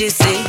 dizer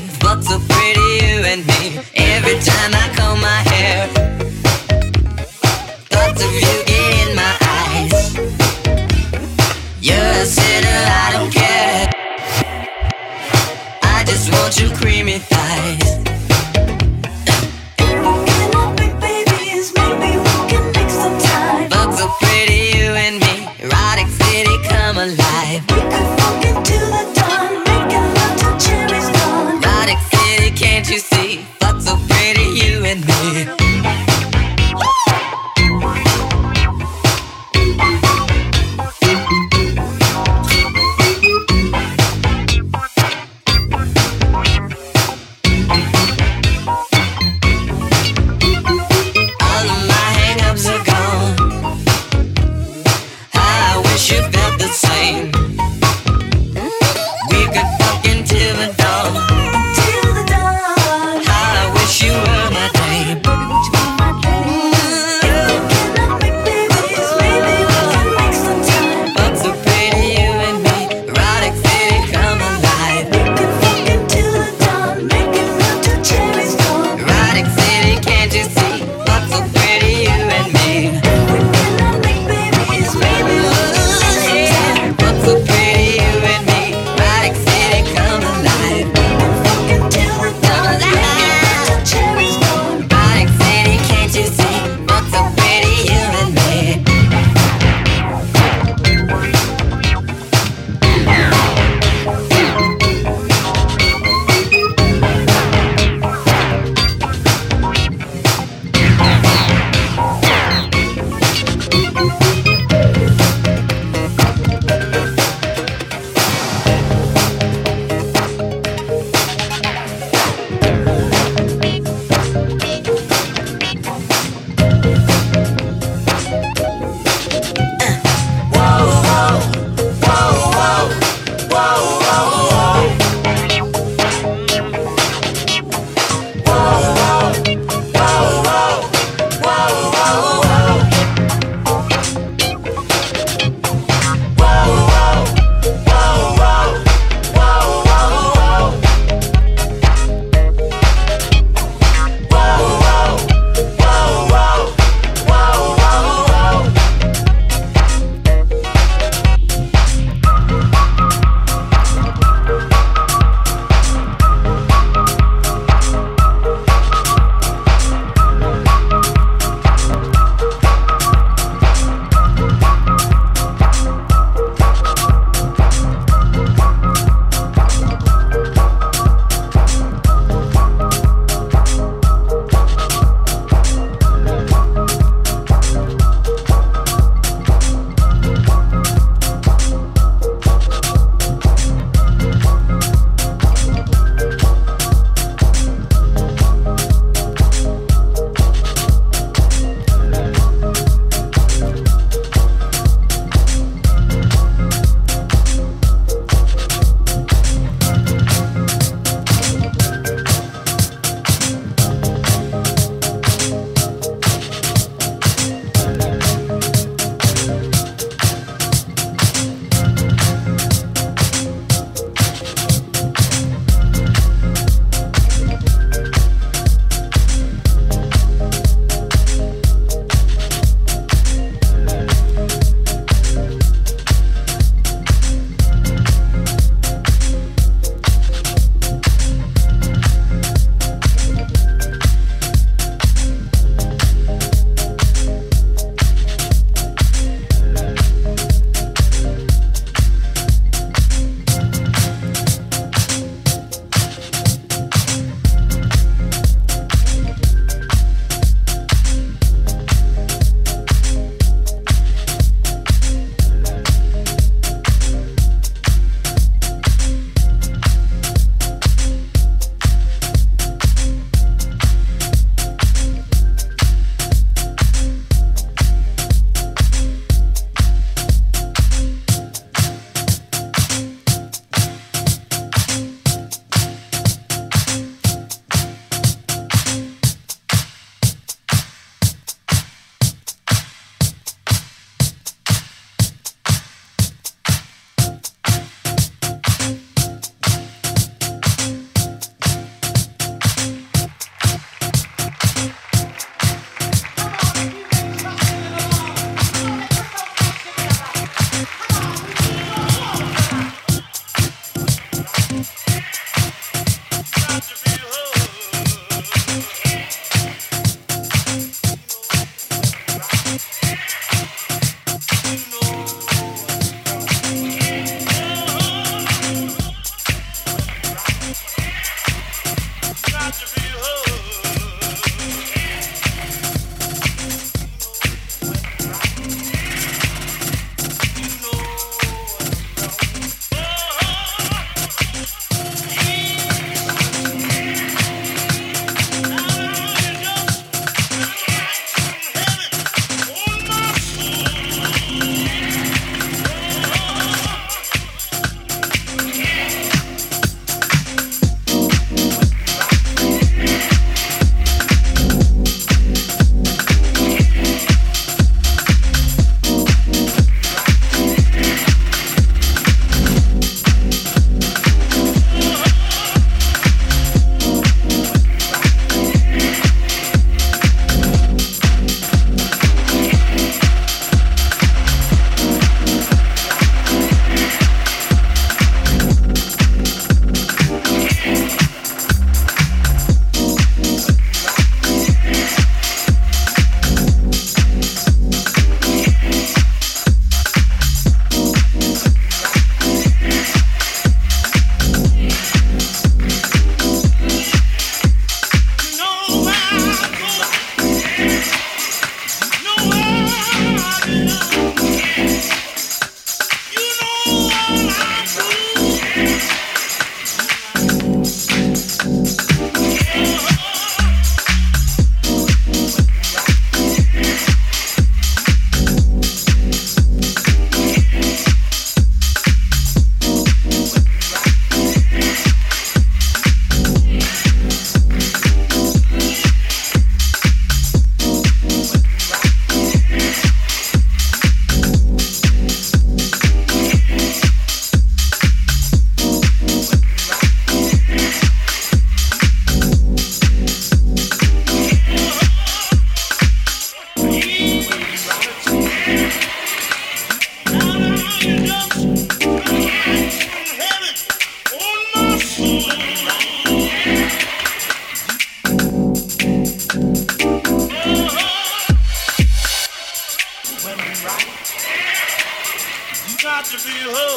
you home.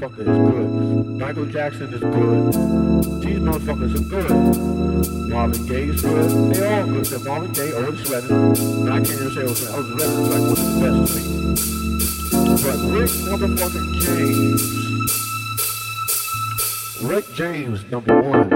Motherfucker is good. Michael Jackson is good. These motherfuckers are good. Marvin Gaye is good. They all good. Except Marvin Gaye, Otis Redding. I can't even say Otis Redding. Otis Redding is like one of the best to me. But Rick motherfucking James. Rick James, number one.